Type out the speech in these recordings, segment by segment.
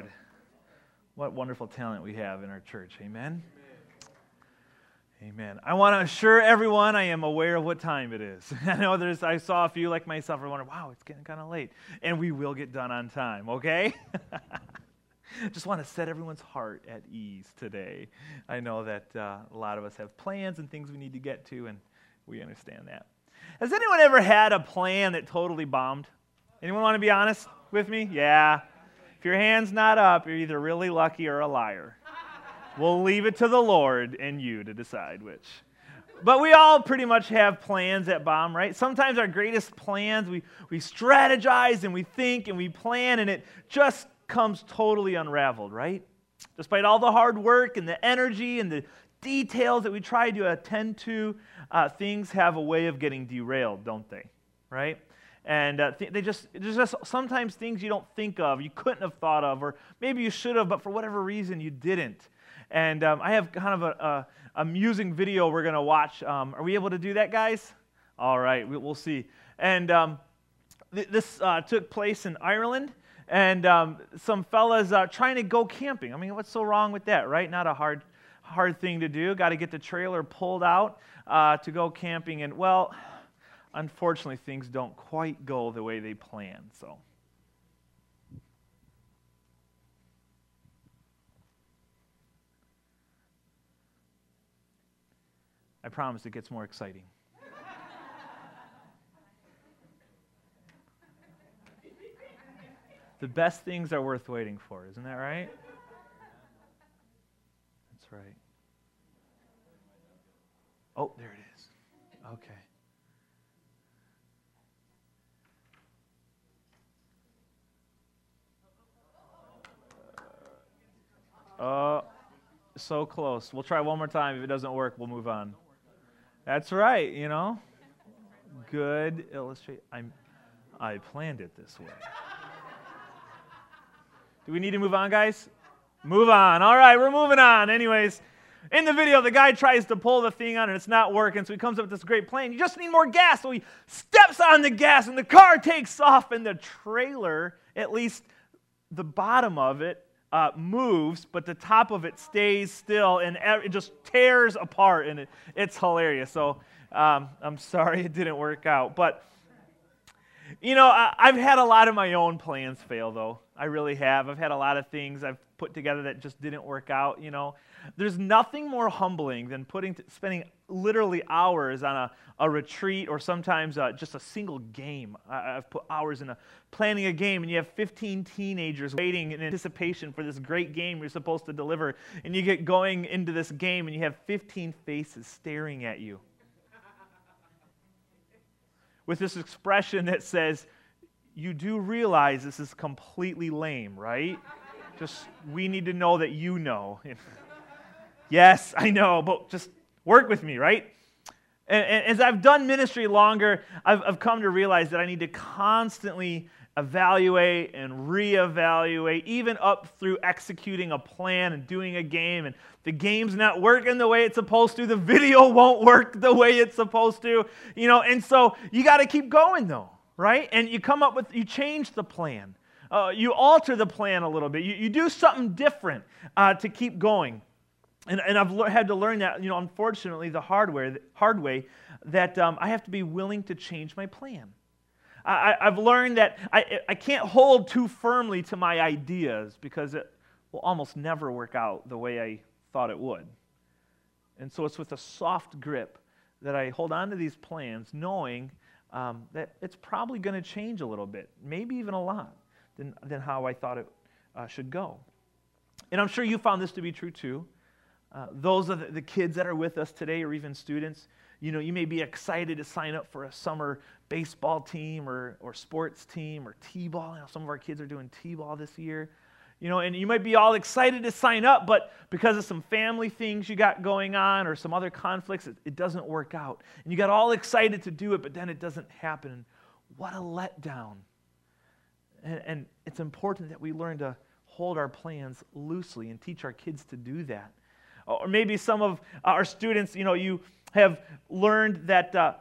Lord. What wonderful talent we have in our church. Amen. Amen. I want to assure everyone I am aware of what time it is. I know there's, I saw a few like myself are wondering, wow, it's getting kind of late. And we will get done on time, okay? Just want to set everyone's heart at ease today. I know that uh, a lot of us have plans and things we need to get to, and we understand that. Has anyone ever had a plan that totally bombed? Anyone want to be honest with me? Yeah. If your hand's not up, you're either really lucky or a liar. We'll leave it to the Lord and you to decide which. But we all pretty much have plans at bomb, right? Sometimes our greatest plans, we, we strategize and we think and we plan, and it just comes totally unraveled, right? Despite all the hard work and the energy and the details that we try to attend to, uh, things have a way of getting derailed, don't they? Right? And uh, th- they just, there's just sometimes things you don't think of, you couldn't have thought of, or maybe you should have, but for whatever reason you didn't. And um, I have kind of a, a amusing video we're going to watch. Um, are we able to do that, guys? All right, we, will see. And um, th- this uh, took place in Ireland, and um, some fellas uh, trying to go camping. I mean, what's so wrong with that, right? Not a hard, hard thing to do. Got to get the trailer pulled out uh, to go camping, and well unfortunately, things don't quite go the way they plan. So. I promise it gets more exciting. the best things are worth waiting for, isn't that right? That's right. Oh, there it is. Okay. Uh, so close. We'll try one more time. If it doesn't work, we'll move on. That's right, you know. Good illustrate. I'm, I planned it this way. Do we need to move on, guys? Move on. All right, we're moving on. Anyways, in the video, the guy tries to pull the thing on and it's not working, so he comes up with this great plan. You just need more gas. So he steps on the gas and the car takes off, and the trailer, at least the bottom of it, uh, moves, but the top of it stays still and it just tears apart, and it, it's hilarious. So um, I'm sorry it didn't work out. But, you know, I, I've had a lot of my own plans fail, though. I really have. I've had a lot of things I've put together that just didn't work out, you know. There's nothing more humbling than putting spending literally hours on a, a retreat or sometimes uh, just a single game. I, have put hours into planning a game, and you have 15 teenagers waiting in anticipation for this great game you're supposed to deliver. And you get going into this game, and you have 15 faces staring at you with this expression that says, You do realize this is completely lame, right? Just, we need to know that you know. yes, I know, but just work with me, right? And, and, as I've done ministry longer, I've, I've come to realize that I need to constantly evaluate and reevaluate, even up through executing a plan and doing a game. And the game's not working the way it's supposed to, the video won't work the way it's supposed to, you know. And so you got to keep going, though, right? And you come up with, you change the plan uh, you alter the plan a little bit. You, you do something different uh, to keep going. And, and I've had to learn that, you know, unfortunately, the hard way, hard way that um, I have to be willing to change my plan. I, have learned that I, I can't hold too firmly to my ideas because it will almost never work out the way I thought it would. And so it's with a soft grip that I hold on to these plans, knowing um, that it's probably going to change a little bit, maybe even a lot than, than how I thought it uh, should go. And I'm sure you found this to be true too. Uh, those are the, kids that are with us today, or even students. You know, you may be excited to sign up for a summer baseball team or, or sports team or T-ball. You know, some of our kids are doing T-ball this year. You know, and you might be all excited to sign up, but because of some family things you got going on or some other conflicts, it, it doesn't work out. And you got all excited to do it, but then it doesn't happen. What a letdown. And, and it's important that we learn to hold our plans loosely and teach our kids to do that. Or maybe some of our students, you know, you have learned that uh,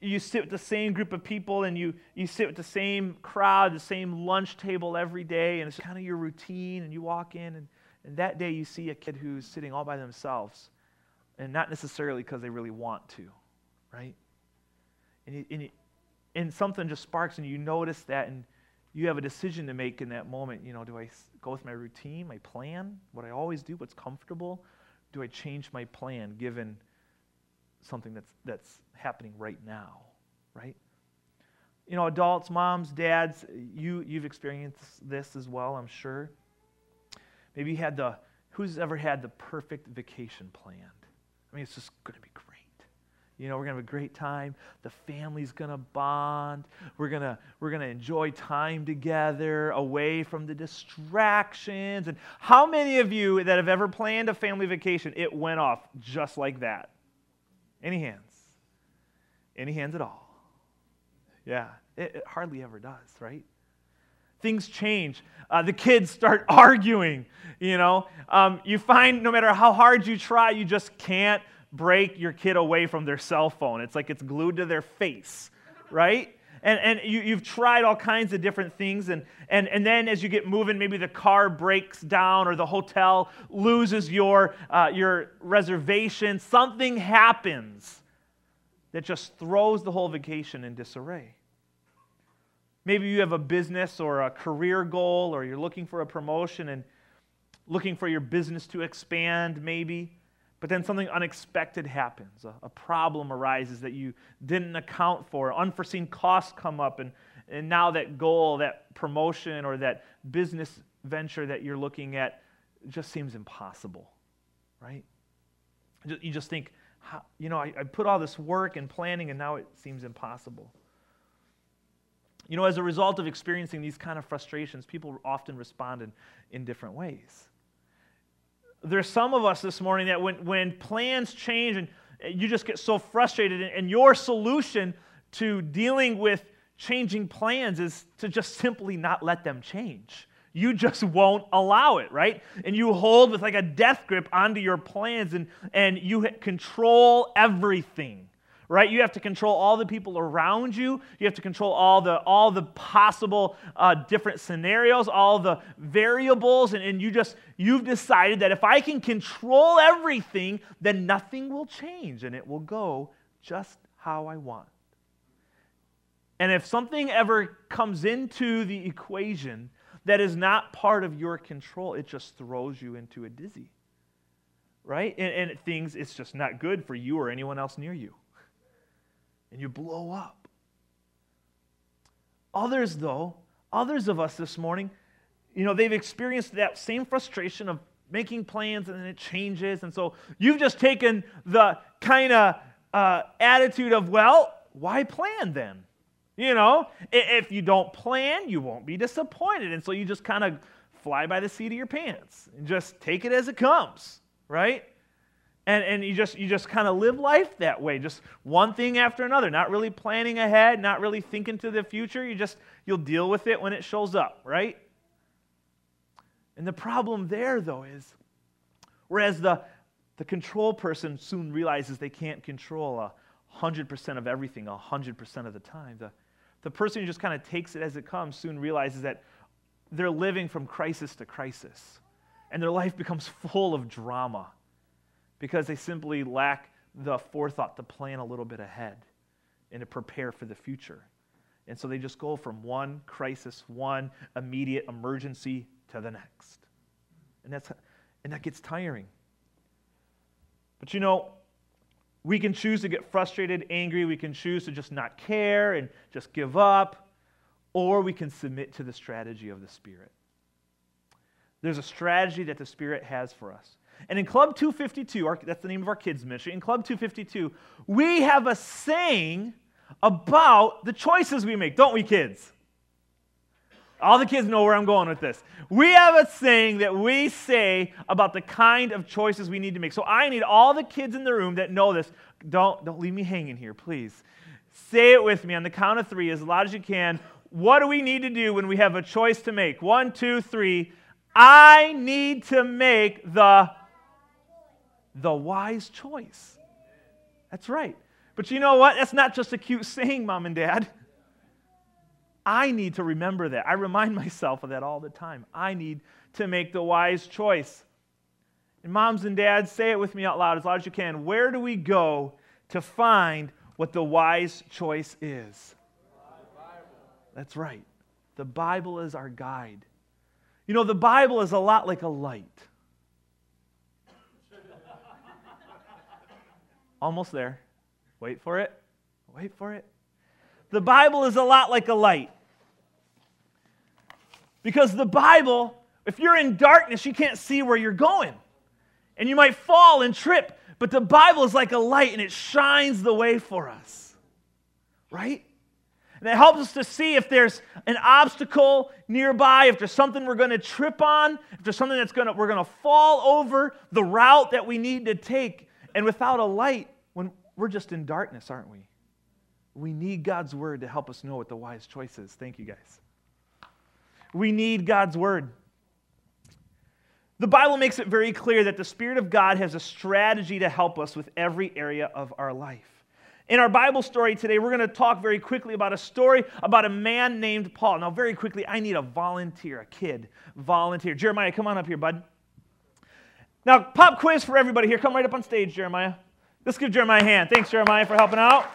you sit with the same group of people and you, you sit with the same crowd, the same lunch table every day, and it's kind of your routine, and you walk in, and, and that day you see a kid who's sitting all by themselves, and not necessarily because they really want to, right? And, you, and, you, and something just sparks, and you notice that, and you have a decision to make in that moment. You know, do I go with my routine, my plan, what I always do, what's comfortable? Do I change my plan given something that's, that's happening right now, right? You know, adults, moms, dads, you, you've experienced this as well, I'm sure. Maybe you had the, who's ever had the perfect vacation planned? I mean, it's just going to be great. You know, we're going to have a great time. The family's going to bond. We're going to we're going to enjoy time together away from the distractions. And how many of you that have ever planned a family vacation, it went off just like that? Any hands? Any hands at all? Yeah, it, it hardly ever does, right? Things change. Uh, the kids start arguing. You know, um, you find no matter how hard you try, you just can't break your kid away from their cell phone. It's like it's glued to their face, right? And, and you, you've tried all kinds of different things. And, and, and then as you get moving, maybe the car breaks down or the hotel loses your, uh, your reservation. Something happens that just throws the whole vacation in disarray. Maybe you have a business or a career goal, or you're looking for a promotion and looking for your business to expand, maybe. But then something unexpected happens. A, a, problem arises that you didn't account for. Unforeseen costs come up, and, and now that goal, that promotion, or that business venture that you're looking at just seems impossible, right? You just think, you know, I, I put all this work and planning, and now it seems impossible. You know, as a result of experiencing these kind of frustrations, people often respond in, in different ways there's some of us this morning that when, when plans change and you just get so frustrated, and your solution to dealing with changing plans is to just simply not let them change. You just won't allow it, right? And you hold with like a death grip onto your plans and, and you control everything right? You have to control all the people around you. You have to control all the, all the possible uh, different scenarios, all the variables, and, and you just, you've decided that if I can control everything, then nothing will change and it will go just how I want. And if something ever comes into the equation that is not part of your control, it just throws you into a dizzy. Right? And, and things, it's just not good for you or anyone else near you and you blow up. Others, though, others of us this morning, you know, they've experienced that same frustration of making plans and then it changes. And so you've just taken the kind of uh, attitude of, well, why plan then? You know, if you don't plan, you won't be disappointed. And so you just kind of fly by the seat of your pants and just take it as it comes, right? And, and you just, you just kind of live life that way, just one thing after another, not really planning ahead, not really thinking to the future. You just, you'll deal with it when it shows up, right? And the problem there, though, is whereas the, the control person soon realizes they can't control a 100% of everything 100% of the time, the, the person who just kind of takes it as it comes soon realizes that they're living from crisis to crisis, and their life becomes full of drama because they simply lack the forethought to plan a little bit ahead and to prepare for the future. And so they just go from one crisis, one immediate emergency to the next. And, that's, and that gets tiring. But you know, we can choose to get frustrated, angry. We can choose to just not care and just give up. Or we can submit to the strategy of the Spirit. There's a strategy that the Spirit has for us. And in Club 252, our, that's the name of our kids' ministry, in Club 252, we have a saying about the choices we make, don't we, kids? All the kids know where I'm going with this. We have a saying that we say about the kind of choices we need to make. So I need all the kids in the room that know this. Don't, don't leave me hanging here, please. Say it with me on the count of three as loud as you can. What do we need to do when we have a choice to make? One, two, three. I need to make the the wise choice. That's right. But you know what? That's not just a cute saying, mom and dad. I need to remember that. I remind myself of that all the time. I need to make the wise choice. And moms and dads, say it with me out loud as loud as you can. Where do we go to find what the wise choice is? That's right. The Bible is our guide. You know, the Bible is a lot like a light. Almost there. Wait for it. Wait for it. The Bible is a lot like a light. Because the Bible, if you're in darkness, you can't see where you're going. And you might fall and trip, but the Bible is like a light and it shines the way for us. Right? And it helps us to see if there's an obstacle nearby, if there's something we're going to trip on, if there's something that's going to we're going to fall over the route that we need to take. And without a light, we're just in darkness, aren't we? We need God's word to help us know what the wise choice is. Thank you guys. We need God's word. The Bible makes it very clear that the Spirit of God has a strategy to help us with every area of our life. In our Bible story today, we're going to talk very quickly about a story about a man named Paul. Now, very quickly, I need a volunteer, a kid volunteer. Jeremiah, come on up here, bud. Now, pop quiz for everybody here. Come right up on stage, Jeremiah. Let's give Jeremiah a hand. Thanks, Jeremiah, for helping out.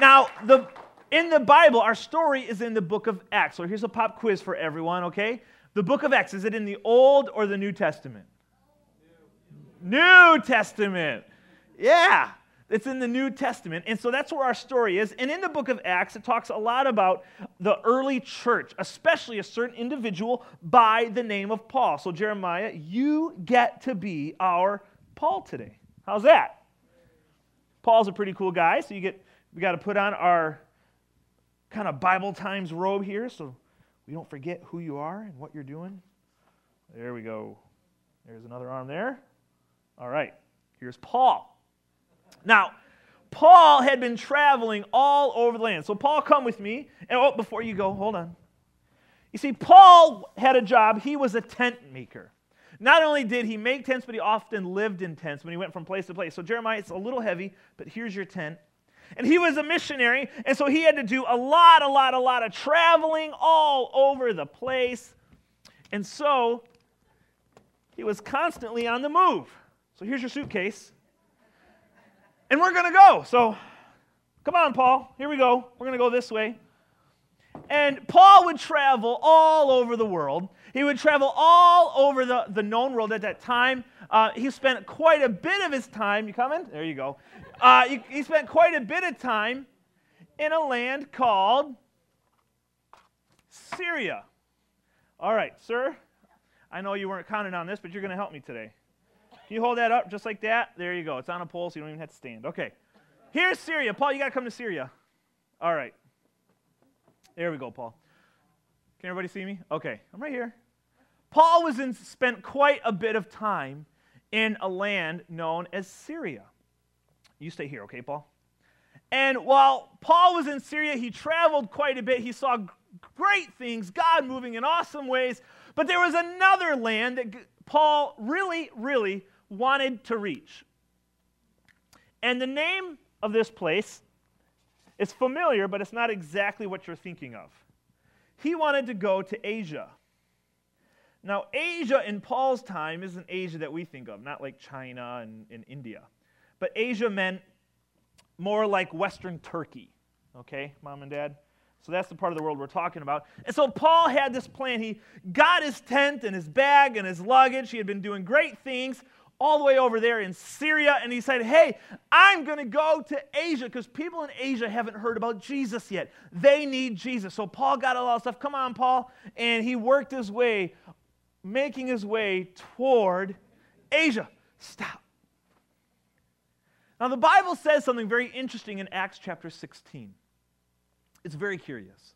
Now, the, in the Bible, our story is in the book of Acts. So here's a pop quiz for everyone, okay? The book of Acts, is it in the Old or the New Testament? New, Testament. Yeah, it's in the New Testament. And so that's where our story is. And in the book of Acts, it talks a lot about the early church, especially a certain individual by the name of Paul. So, Jeremiah, you get to be our Paul today. How's that? Paul's a pretty cool guy, so you get we got to put on our kind of Bible Times robe here so we don't forget who you are and what you're doing. There we go. There's another arm there. All right. Here's Paul. Now, Paul had been traveling all over the land. So, Paul, come with me. And oh, before you go, hold on. You see, Paul had a job. He was a tent maker. Not only did he make tents, but he often lived in tents when he went from place to place. So, Jeremiah, it's a little heavy, but here's your tent. And he was a missionary, and so he had to do a lot, a lot, a lot of traveling all over the place. And so he was constantly on the move. So here's your suitcase and we're going to go. So come on, Paul. Here we go. We're going to go this way. And Paul would travel all over the world. He would travel all over the, the known world at that time. Uh, he spent quite a bit of his time. You coming? There you go. Uh, he, he spent quite a bit of time in a land called Syria. All right, sir. I know you weren't counting on this, but you're going to help me today. Can you hold that up just like that? There you go. It's on a pole, so you don't even have to stand. Okay. Here's Syria. Paul, you got to come to Syria. All right. There we go, Paul. Can everybody see me? Okay. I'm right here. Paul was in, spent quite a bit of time in a land known as Syria. You stay here, okay, Paul? And while Paul was in Syria, he traveled quite a bit. He saw great things, God moving in awesome ways. But there was another land that Paul really, really wanted to reach. And the name of this place is familiar, but it's not exactly what you're thinking of. He wanted to go to Asia. Now, Asia in Paul's time isn't Asia that we think of, not like China and, and India. But Asia meant more like Western Turkey. Okay, mom and dad? So that's the part of the world we're talking about. And so Paul had this plan. He got his tent and his bag and his luggage. He had been doing great things all the way over there in Syria. And he said, Hey, I'm going to go to Asia because people in Asia haven't heard about Jesus yet. They need Jesus. So Paul got a lot of stuff. Come on, Paul. And he worked his way, making his way toward Asia. Stop. Now, the Bible says something very interesting in Acts chapter 16. It's very curious.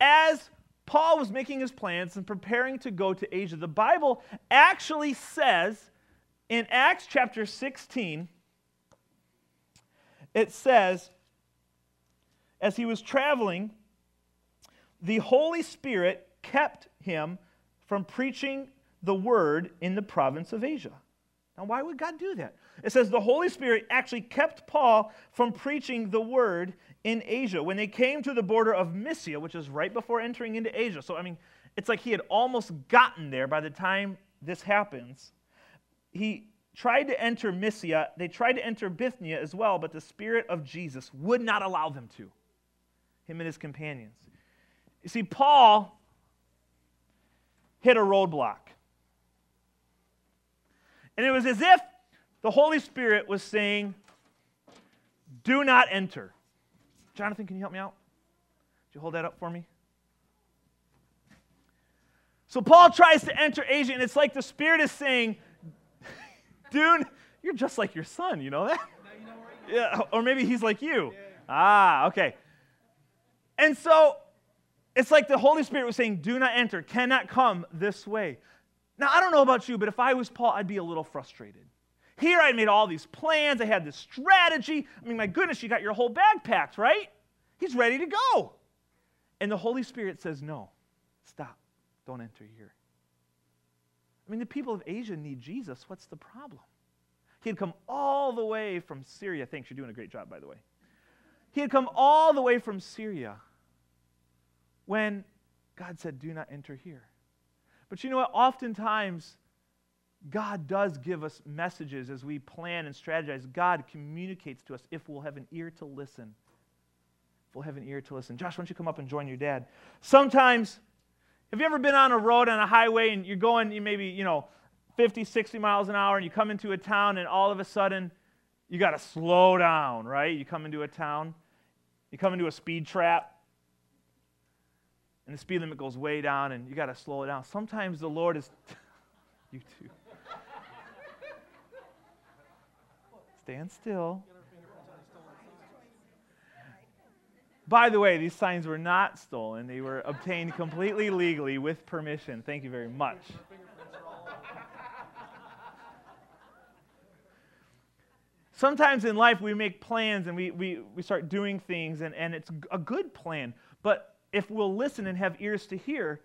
As Paul was making his plans and preparing to go to Asia, the Bible actually says in Acts chapter 16, it says, as he was traveling, the Holy Spirit kept him from preaching the word in the province of Asia. Now, why would God do that? It says the Holy Spirit actually kept Paul from preaching the word in Asia. When they came to the border of Mysia, which is right before entering into Asia, so I mean, it's like he had almost gotten there by the time this happens. He tried to enter Mysia, they tried to enter Bithynia as well, but the Spirit of Jesus would not allow them to, him and his companions. You see, Paul hit a roadblock. And it was as if the Holy Spirit was saying, Do not enter. Jonathan, can you help me out? Would you hold that up for me? So Paul tries to enter Asia, and it's like the Spirit is saying, Dude, you're just like your son, you know that? Yeah, or maybe he's like you. Ah, okay. And so it's like the Holy Spirit was saying, Do not enter, cannot come this way. Now, I don't know about you, but if I was Paul, I'd be a little frustrated. Here I made all these plans, I had this strategy. I mean, my goodness, you got your whole bag packed, right? He's ready to go. And the Holy Spirit says, No, stop, don't enter here. I mean, the people of Asia need Jesus. What's the problem? He had come all the way from Syria. Thanks, you're doing a great job, by the way. He had come all the way from Syria when God said, Do not enter here. But you know what? Oftentimes, God does give us messages as we plan and strategize. God communicates to us if we'll have an ear to listen. If we'll have an ear to listen. Josh, why don't you come up and join your dad? Sometimes, have you ever been on a road on a highway and you're going, maybe, you know, 50, 60 miles an hour, and you come into a town, and all of a sudden, you got to slow down, right? You come into a town, you come into a speed trap, and the speed limit goes way down and you got to slow it down. Sometimes the Lord is, you too. Stand still. By the way, these signs were not stolen. They were obtained completely legally with permission. Thank you very much. Sometimes in life we make plans and we, we, we start doing things, and, and it's a good plan. But if we'll listen and have ears to hear,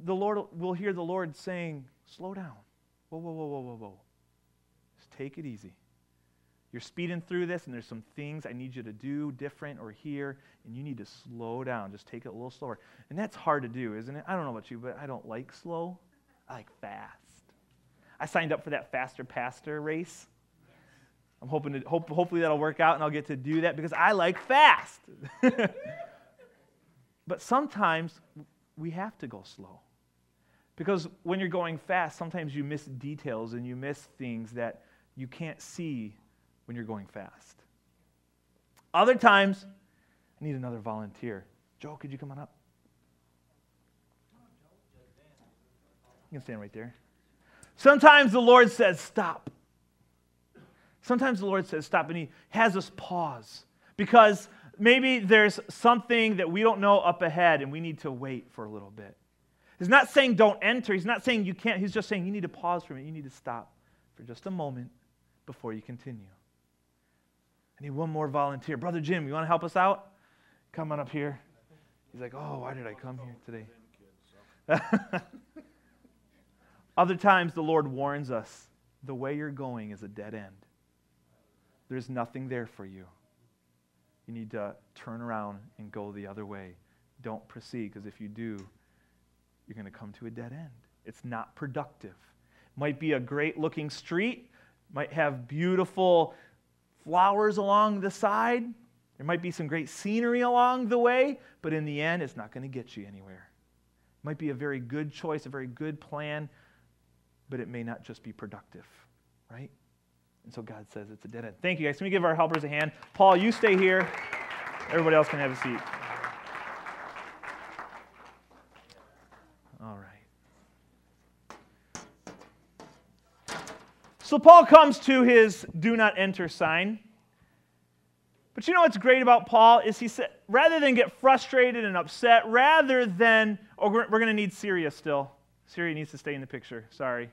the Lord will hear the Lord saying, Slow down. Whoa, whoa, whoa, whoa, whoa, whoa. Just take it easy. You're speeding through this, and there's some things I need you to do different or here, and you need to slow down. Just take it a little slower. And that's hard to do, isn't it? I don't know about you, but I don't like slow. I like fast. I signed up for that faster pastor race. I'm hoping to hope, hopefully that'll work out and I'll get to do that because I like fast. But sometimes we have to go slow. Because when you're going fast, sometimes you miss details and you miss things that you can't see when you're going fast. Other times, I need another volunteer. Joe, could you come on up? You can stand right there. Sometimes the Lord says, stop. Sometimes the Lord says, stop, and He has us pause because maybe there's something that we don't know up ahead and we need to wait for a little bit. He's not saying don't enter. He's not saying you can't. He's just saying you need to pause for a minute. You need to stop for just a moment before you continue. I need one more volunteer. Brother Jim, you want to help us out? Come on up here. He's like, oh, why did I come here today? Other times the Lord warns us the way you're going is a dead end. There's nothing there for you you need to turn around and go the other way. Don't proceed, because if you do, you're going to come to a dead end. It's not productive. Might be a great looking street, might have beautiful flowers along the side. There might be some great scenery along the way, but in the end, it's not going to get you anywhere. It might be a very good choice, a very good plan, but it may not just be productive, right? And so God says it's a dead end. Thank you guys. Can we give our helpers a hand? Paul, you stay here. Everybody else can have a seat. All right. So Paul comes to his do not enter sign. But you know what's great about Paul is he said, rather than get frustrated and upset, rather than, oh, we're, we're going to need Syria still. Syria needs to stay in the picture. Sorry.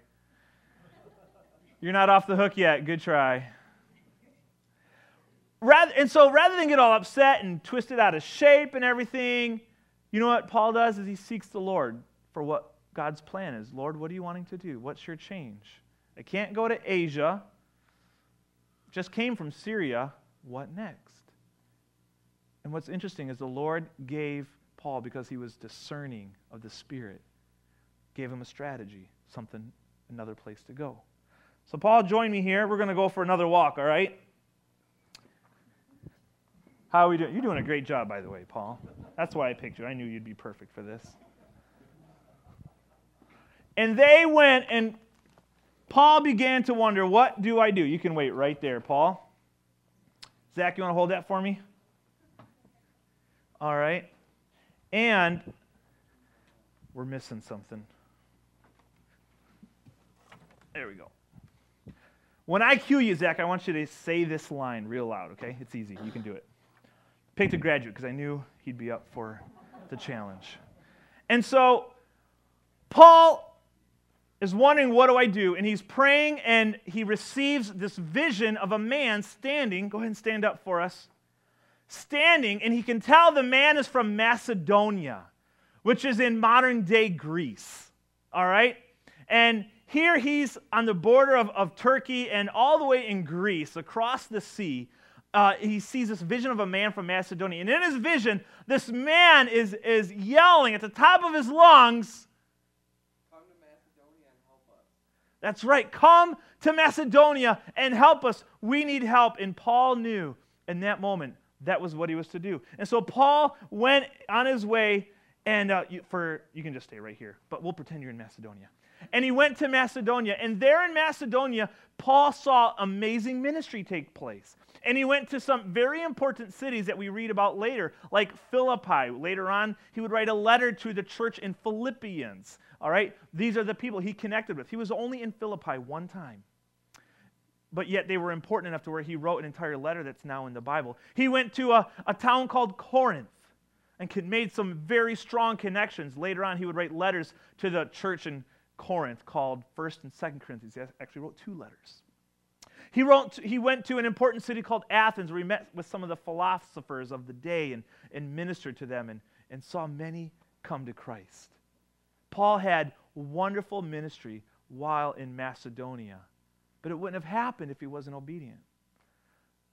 You're not off the hook yet. Good try. Rather, and so rather than get all upset and twisted out of shape and everything, you know what Paul does is he seeks the Lord for what God's plan is. Lord, what are you wanting to do? What's your change? I can't go to Asia. Just came from Syria. What next? And what's interesting is the Lord gave Paul, because he was discerning of the Spirit, gave him a strategy, something, another place to go. So, Paul, join me here. We're going to go for another walk, all right? How are we doing? You're doing a great job, by the way, Paul. That's why I picked you. I knew you'd be perfect for this. And they went, and Paul began to wonder, what do I do? You can wait right there, Paul. Zach, you want to hold that for me? All right. And we're missing something. There we go. When I cue you, Zach, I want you to say this line real loud, okay? It's easy. You can do it. Picked a graduate because I knew he'd be up for the challenge. And so, Paul is wondering, what do I do? And he's praying and he receives this vision of a man standing. Go ahead and stand up for us. Standing, and he can tell the man is from Macedonia, which is in modern day Greece. All right? And here he's on the border of, of Turkey and all the way in Greece, across the sea. Uh, he sees this vision of a man from Macedonia. And in his vision, this man is, is yelling at the top of his lungs, Come to Macedonia and help us. That's right. Come to Macedonia and help us. We need help. And Paul knew in that moment that was what he was to do. And so Paul went on his way, and uh, you, for you can just stay right here, but we'll pretend you're in Macedonia. And he went to Macedonia, and there in Macedonia, Paul saw amazing ministry take place. And he went to some very important cities that we read about later, like Philippi. Later on, he would write a letter to the church in Philippians. All right? These are the people he connected with. He was only in Philippi one time. But yet they were important enough to where he wrote an entire letter that's now in the Bible. He went to a, a town called Corinth and made some very strong connections. Later on, he would write letters to the church in Corinth called 1st and 2nd Corinthians. He actually wrote two letters. He, wrote, he went to an important city called Athens where he met with some of the philosophers of the day and, and ministered to them and, and saw many come to Christ. Paul had wonderful ministry while in Macedonia, but it wouldn't have happened if he wasn't obedient.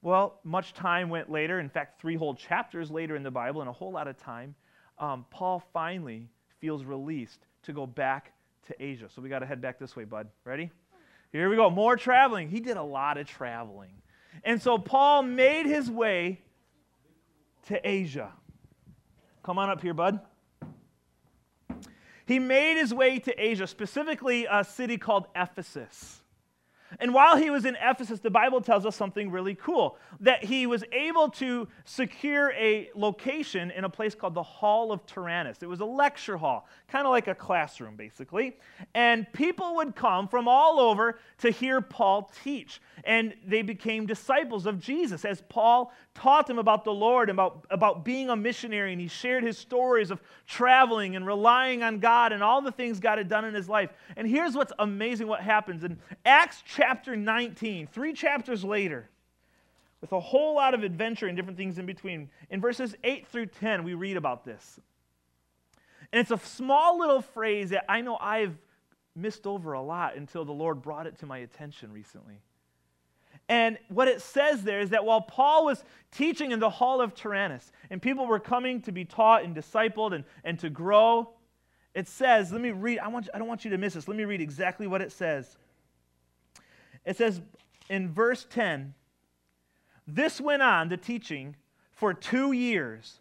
Well, much time went later, in fact, three whole chapters later in the Bible, and a whole lot of time, um, Paul finally feels released to go back to Asia. So we got to head back this way, bud. Ready? Here we go. More traveling. He did a lot of traveling. And so Paul made his way to Asia. Come on up here, bud. He made his way to Asia, specifically a city called Ephesus. And while he was in Ephesus, the Bible tells us something really cool that he was able to secure a location in a place called the Hall of Tyrannus. It was a lecture hall, kind of like a classroom, basically. And people would come from all over to hear Paul teach. And they became disciples of Jesus as Paul taught him about the Lord, about, about being a missionary. And he shared his stories of traveling and relying on God and all the things God had done in his life. And here's what's amazing what happens in Acts chapter 19, three chapters later, with a whole lot of adventure and different things in between. In verses 8 through 10, we read about this. And it's a small little phrase that I know I've missed over a lot until the Lord brought it to my attention recently. And what it says there is that while Paul was teaching in the hall of Tyrannus, and people were coming to be taught and discipled and, and to grow, it says, let me read, I, want, I don't want you to miss this. Let me read exactly what it says. It says in verse 10 this went on, the teaching, for two years.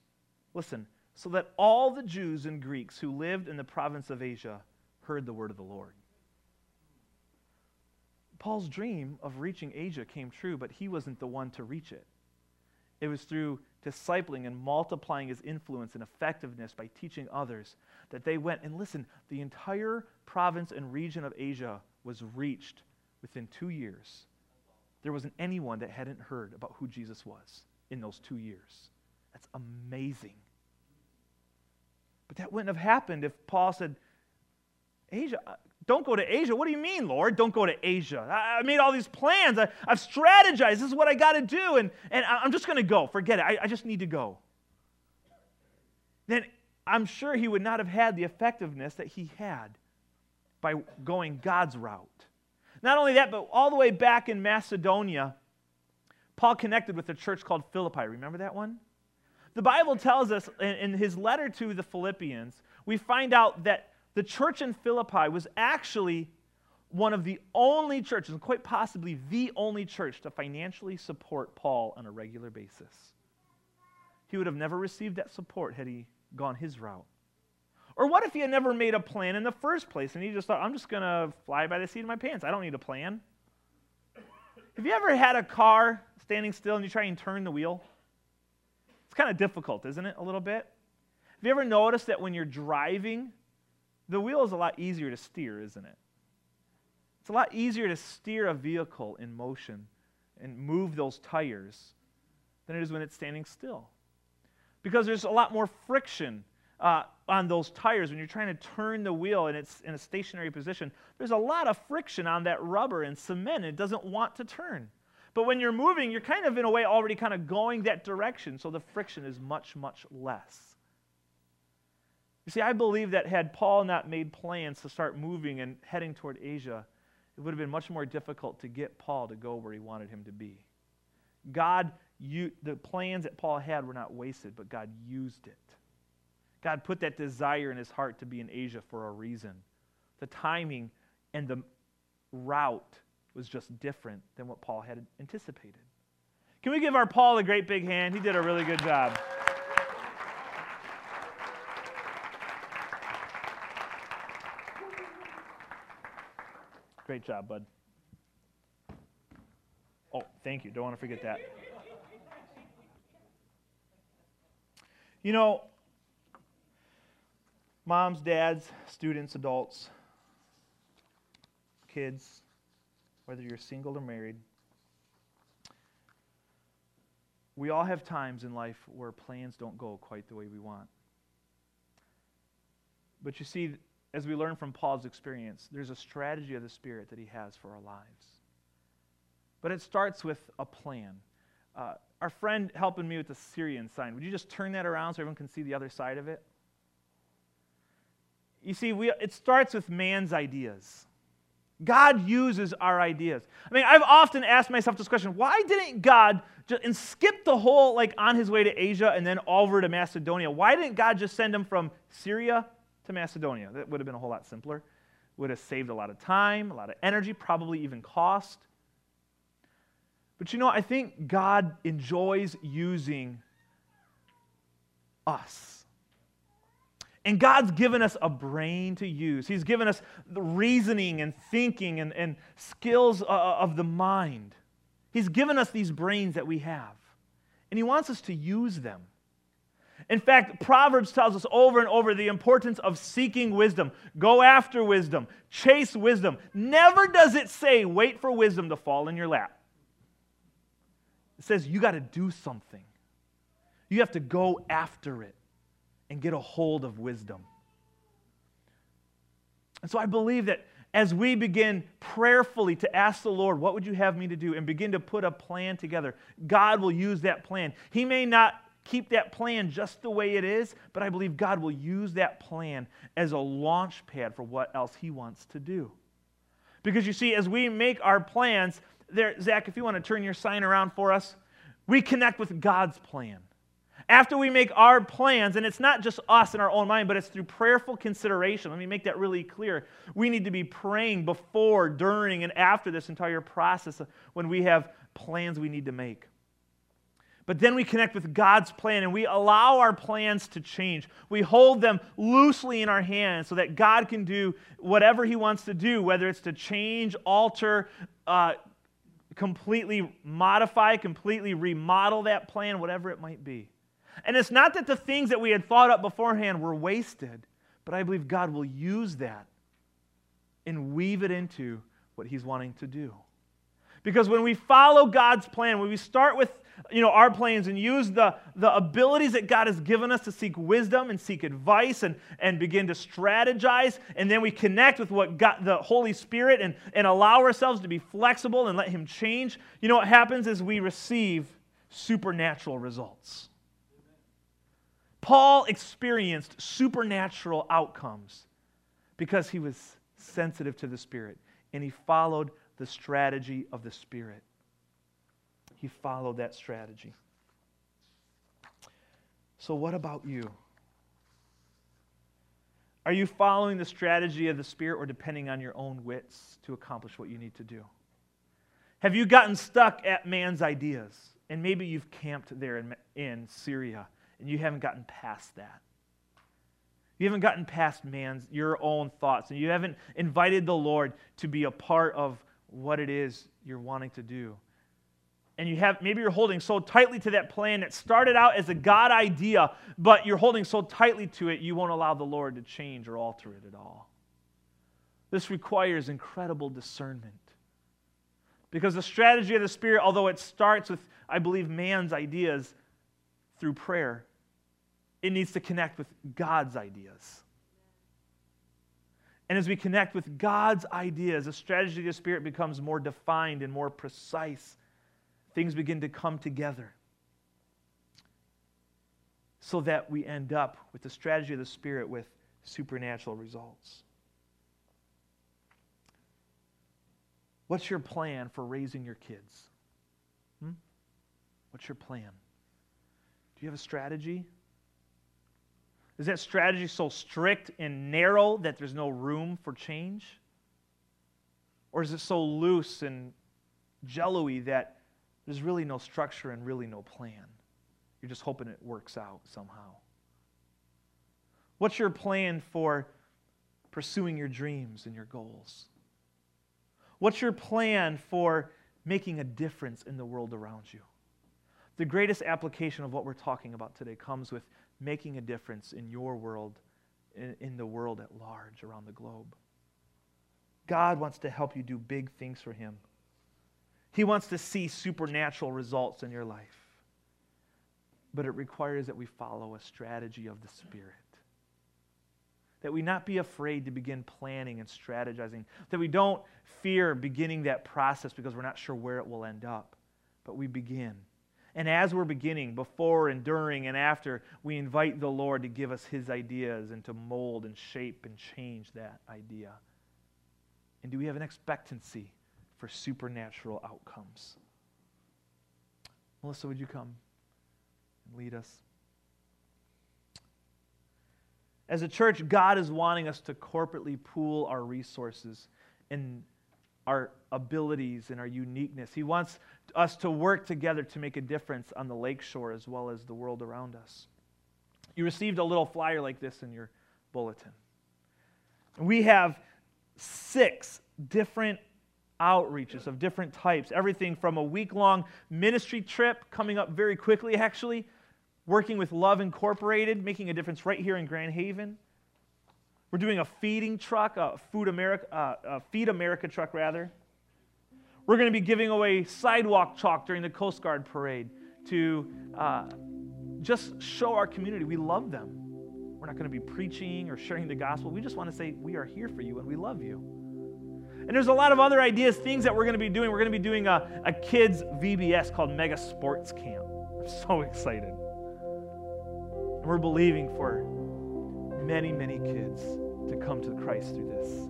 Listen, so that all the Jews and Greeks who lived in the province of Asia heard the word of the Lord. Paul's dream of reaching Asia came true, but he wasn't the one to reach it. It was through discipling and multiplying his influence and effectiveness by teaching others that they went. And listen, the entire province and region of Asia was reached within two years, there wasn't anyone that hadn't heard about who Jesus was in those two years. That's amazing. But that wouldn't have happened if Paul said, Asia, don't go to Asia. What do you mean, Lord? Don't go to Asia. I, made all these plans. I, have strategized. This is what I got to do. And, and I'm just going to go. Forget it. I, I just need to go. Then I'm sure he would not have had the effectiveness that he had by going God's route. Not only that, but all the way back in Macedonia, Paul connected with a church called Philippi. Remember that one? The Bible tells us in, in his letter to the Philippians, we find out that the church in Philippi was actually one of the only churches, and quite possibly the only church, to financially support Paul on a regular basis. He would have never received that support had he gone his route. Or what if he had never made a plan in the first place and he just thought, I'm just going to fly by the seat of my pants? I don't need a plan. Have you ever had a car standing still and you try and turn the wheel? It's kind of difficult, isn't it? A little bit. Have you ever noticed that when you're driving, the wheel is a lot easier to steer, isn't it? It's a lot easier to steer a vehicle in motion and move those tires than it is when it's standing still. Because there's a lot more friction uh, on those tires when you're trying to turn the wheel and it's in a stationary position. There's a lot of friction on that rubber and cement, and it doesn't want to turn. But when you're moving, you're kind of, in a way, already kind of going that direction, so the friction is much, much less. You see, I believe that had Paul not made plans to start moving and heading toward Asia, it would have been much more difficult to get Paul to go where he wanted him to be. God, you, the plans that Paul had were not wasted, but God used it. God put that desire in his heart to be in Asia for a reason. The timing and the route was just different than what Paul had anticipated. Can we give our Paul a great big hand? He did a really good job. Great job, bud. Oh, thank you. Don't want to forget that. You know, moms, dads, students, adults, kids, whether you're single or married, we all have times in life where plans don't go quite the way we want. But you see, as we learn from Paul's experience, there's a strategy of the Spirit that he has for our lives. But it starts with a plan. Uh, our friend helping me with the Syrian sign, would you just turn that around so everyone can see the other side of it? You see, we, it starts with man's ideas. God uses our ideas. I mean, I've often asked myself this question why didn't God just, and skip the whole, like, on his way to Asia and then over to Macedonia? Why didn't God just send him from Syria to Macedonia? That would have been a whole lot simpler. Would have saved a lot of time, a lot of energy, probably even cost. But you know, I think God enjoys using us and God's given us a brain to use. He's given us the reasoning and thinking and, and skills uh, uh, of the mind. He's given us these brains that we have. And He wants us to use them. In fact, Proverbs tells us over and over the importance of seeking wisdom. Go after wisdom, chase wisdom. Never does it say, wait for wisdom to fall in your lap. It says, you got to do something, you have to go after it and get a hold of wisdom. And so I believe that as we begin prayerfully to ask the Lord, what would you have me to do, and begin to put a plan together, God will use that plan. He may not keep that plan just the way it is, but I believe God will use that plan as a launch pad for what else He wants to do. Because you see, as we make our plans, there, Zach, if you want to turn your sign around for us, we connect with God's plan. After we make our plans, and it's not just us in our own mind, but it's through prayerful consideration. Let me make that really clear. We need to be praying before, during, and after this entire process when we have plans we need to make. But then we connect with God's plan and we allow our plans to change. We hold them loosely in our hands so that God can do whatever He wants to do, whether it's to change, alter, uh, completely modify, completely remodel that plan, whatever it might be. And it's not that the things that we had thought up beforehand were wasted, but I believe God will use that and weave it into what He's wanting to do. Because when we follow God's plan, when we start with you know, our plans and use the, the abilities that God has given us to seek wisdom and seek advice and, and begin to strategize, and then we connect with what God, the Holy Spirit and, and allow ourselves to be flexible and let Him change, you know what happens is we receive supernatural results. Paul experienced supernatural outcomes because he was sensitive to the Spirit and he followed the strategy of the Spirit. He followed that strategy. So, what about you? Are you following the strategy of the Spirit or depending on your own wits to accomplish what you need to do? Have you gotten stuck at man's ideas? And maybe you've camped there in, in Syria and you haven't gotten past that. You haven't gotten past man's, your own thoughts, and you haven't invited the Lord to be a part of what it is you're wanting to do. And you have maybe you're holding so tightly to that plan that started out as a God idea, but you're holding so tightly to it, you won't allow the Lord to change or alter it at all. This requires incredible discernment. Because the strategy of the Spirit, although it starts with, I believe, man's ideas through prayer, it needs to connect with God's ideas. And as we connect with God's ideas, the strategy of the Spirit becomes more defined and more precise. Things begin to come together so that we end up with the strategy of the Spirit with supernatural results. What's your plan for raising your kids? Hmm? What's your plan? Do you have a strategy? Is that strategy so strict and narrow that there's no room for change? Or is it so loose and jello-y that there's really no structure and really no plan? You're just hoping it works out somehow. What's your plan for pursuing your dreams and your goals? What's your plan for making a difference in the world around you? The greatest application of what we're talking about today comes with making a difference in your world, in, the world at large around the globe. God wants to help you do big things for Him. He wants to see supernatural results in your life. But it requires that we follow a strategy of the Spirit. That we not be afraid to begin planning and strategizing. That we don't fear beginning that process because we're not sure where it will end up. But we begin and as we're beginning, before and during and after, we invite the Lord to give us His ideas and to mold and shape and change that idea. And do we have an expectancy for supernatural outcomes? Melissa, would you come and lead us? As a church, God is wanting us to corporately pool our resources and our abilities and our uniqueness. He wants us to work together to make a difference on the lakeshore as well as the world around us. You received a little flyer like this in your bulletin. We have six different outreaches of different types, everything from a week long ministry trip coming up very quickly, actually, working with Love Incorporated, making a difference right here in Grand Haven we're doing a feeding truck, a Food America, uh, a Feed America truck, rather. We're going to be giving away sidewalk chalk during the Coast Guard parade to uh, just show our community we love them. We're not going to be preaching or sharing the gospel. We just want to say we are here for you and we love you. And there's a lot of other ideas, things that we're going to be doing. We're going to be doing a, a kids' VBS called Mega Sports Camp. I'm so excited. And we're believing for many, many kids to come to Christ through this.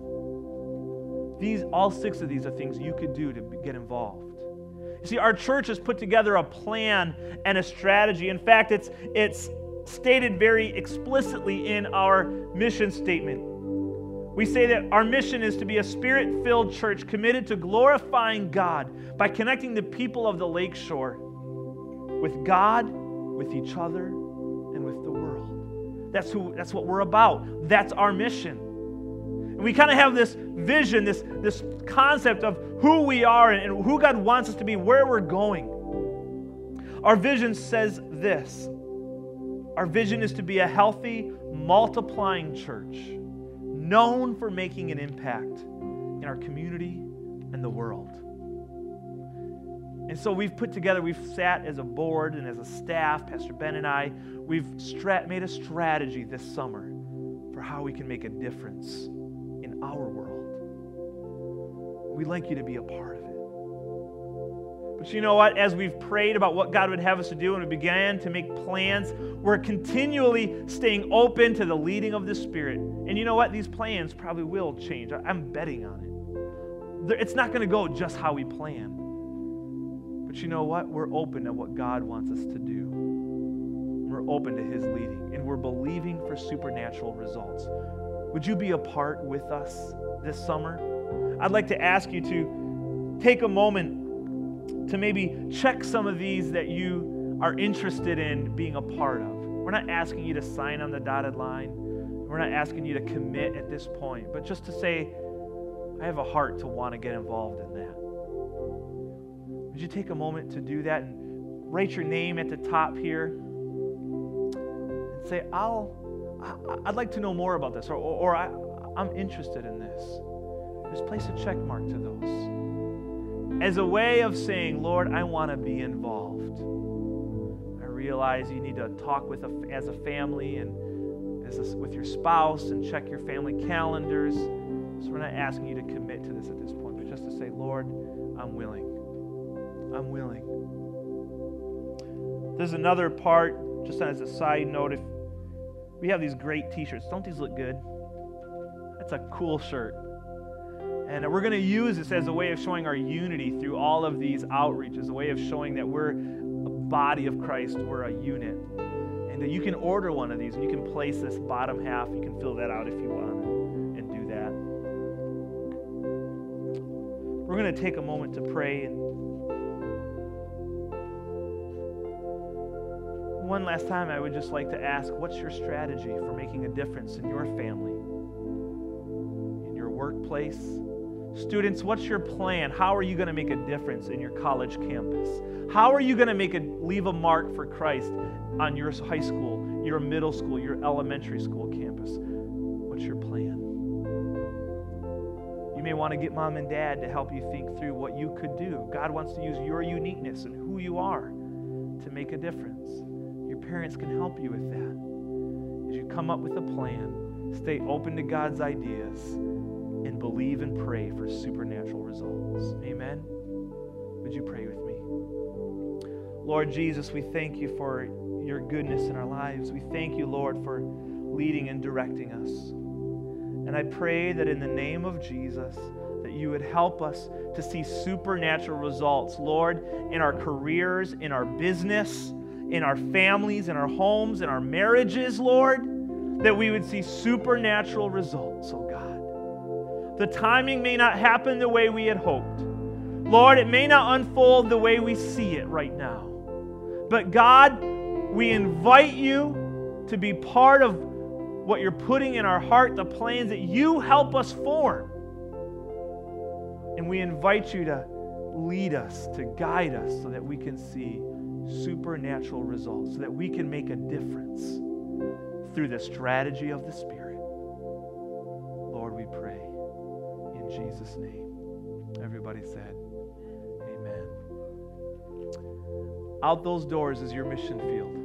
These, all six of these are things you could do to get involved. You see, our church has put together a plan and a strategy. In fact, it's, it's stated very explicitly in our mission statement. We say that our mission is to be a spirit filled church committed to glorifying God by connecting the people of the lakeshore with God, with each other, and with the world. that's who that's what we're about. That's our mission. And we kind of have this vision, this, this concept of who we are and, and who God wants us to be, where we're going. Our vision says this. Our vision is to be a healthy, multiplying church, known for making an impact in our community and the world. And so we've put together, we've sat as a board and as a staff, Pastor Ben and I, we've made a strategy this summer for how we can make a difference in our world. We'd like you to be a part of it. But you know what? As we've prayed about what God would have us to do and we began to make plans, we're continually staying open to the leading of the Spirit. And you know what? These plans probably will change. I'm betting on it. it's not going to go just how we plan. But you know what? We're open to what God wants us to do. We're open to His leading, and we're believing for supernatural results. Would you be a part with us this summer? I'd like to ask you to take a moment to maybe check some of these that you are interested in being a part of. We're not asking you to sign on the dotted line. We're not asking you to commit at this point, but just to say, I have a heart to want to get involved in that. Would you take a moment to do that and write your name at the top here and say, I'll, I'd like to know more about this, or, or, or I, I'm interested in this. Just place a check mark to those as a way of saying, Lord, I want to be involved. I realize you need to talk with a, as a family and as a, with your spouse and check your family calendars. So we're not asking you to commit to this at this point, but just to say, Lord, I'm willing. I'm willing. There's another part, just as a side note, if we have these great t-shirts. Don't these look good? That's a cool shirt. And we're going to use this as a way of showing our unity through all of these outreaches, a way of showing that we're a body of Christ, we're a unit. And that you can order one of these and you can place this bottom half. You can fill that out if you want and do that. We're going to take a moment to pray one last time, I would just like to ask what's your strategy for making a difference in your family, in your workplace? Students, what's your plan? How are you going to make a difference in your college campus? How are you going to make a leave a mark for Christ on your high school, your middle school, your elementary school campus? What's your plan? You may want to get mom and dad to help you think through what you could do. God wants to use your uniqueness and who you are to make a difference. Your parents can help you with that. As you come up with a plan, stay open to God's ideas and believe and pray for supernatural results. Amen. Would you pray with me? Lord Jesus, we thank you for your goodness in our lives. We thank you, Lord, for leading and directing us. And I pray that in the name of Jesus, that you would help us to see supernatural results, Lord, in our careers, in our business, in our families, in our homes, in our marriages, Lord, that we would see supernatural results, oh. The timing may not happen the way we had hoped. Lord, it may not unfold the way we see it right now. But God, we invite you to be part of what you're putting in our heart, the plans that you help us form. And we invite you to lead us, to guide us so that we can see supernatural results, so that we can make a difference through the strategy of the Spirit. Lord, we pray Jesus' name. Everybody said, Amen. Out those doors is your mission field.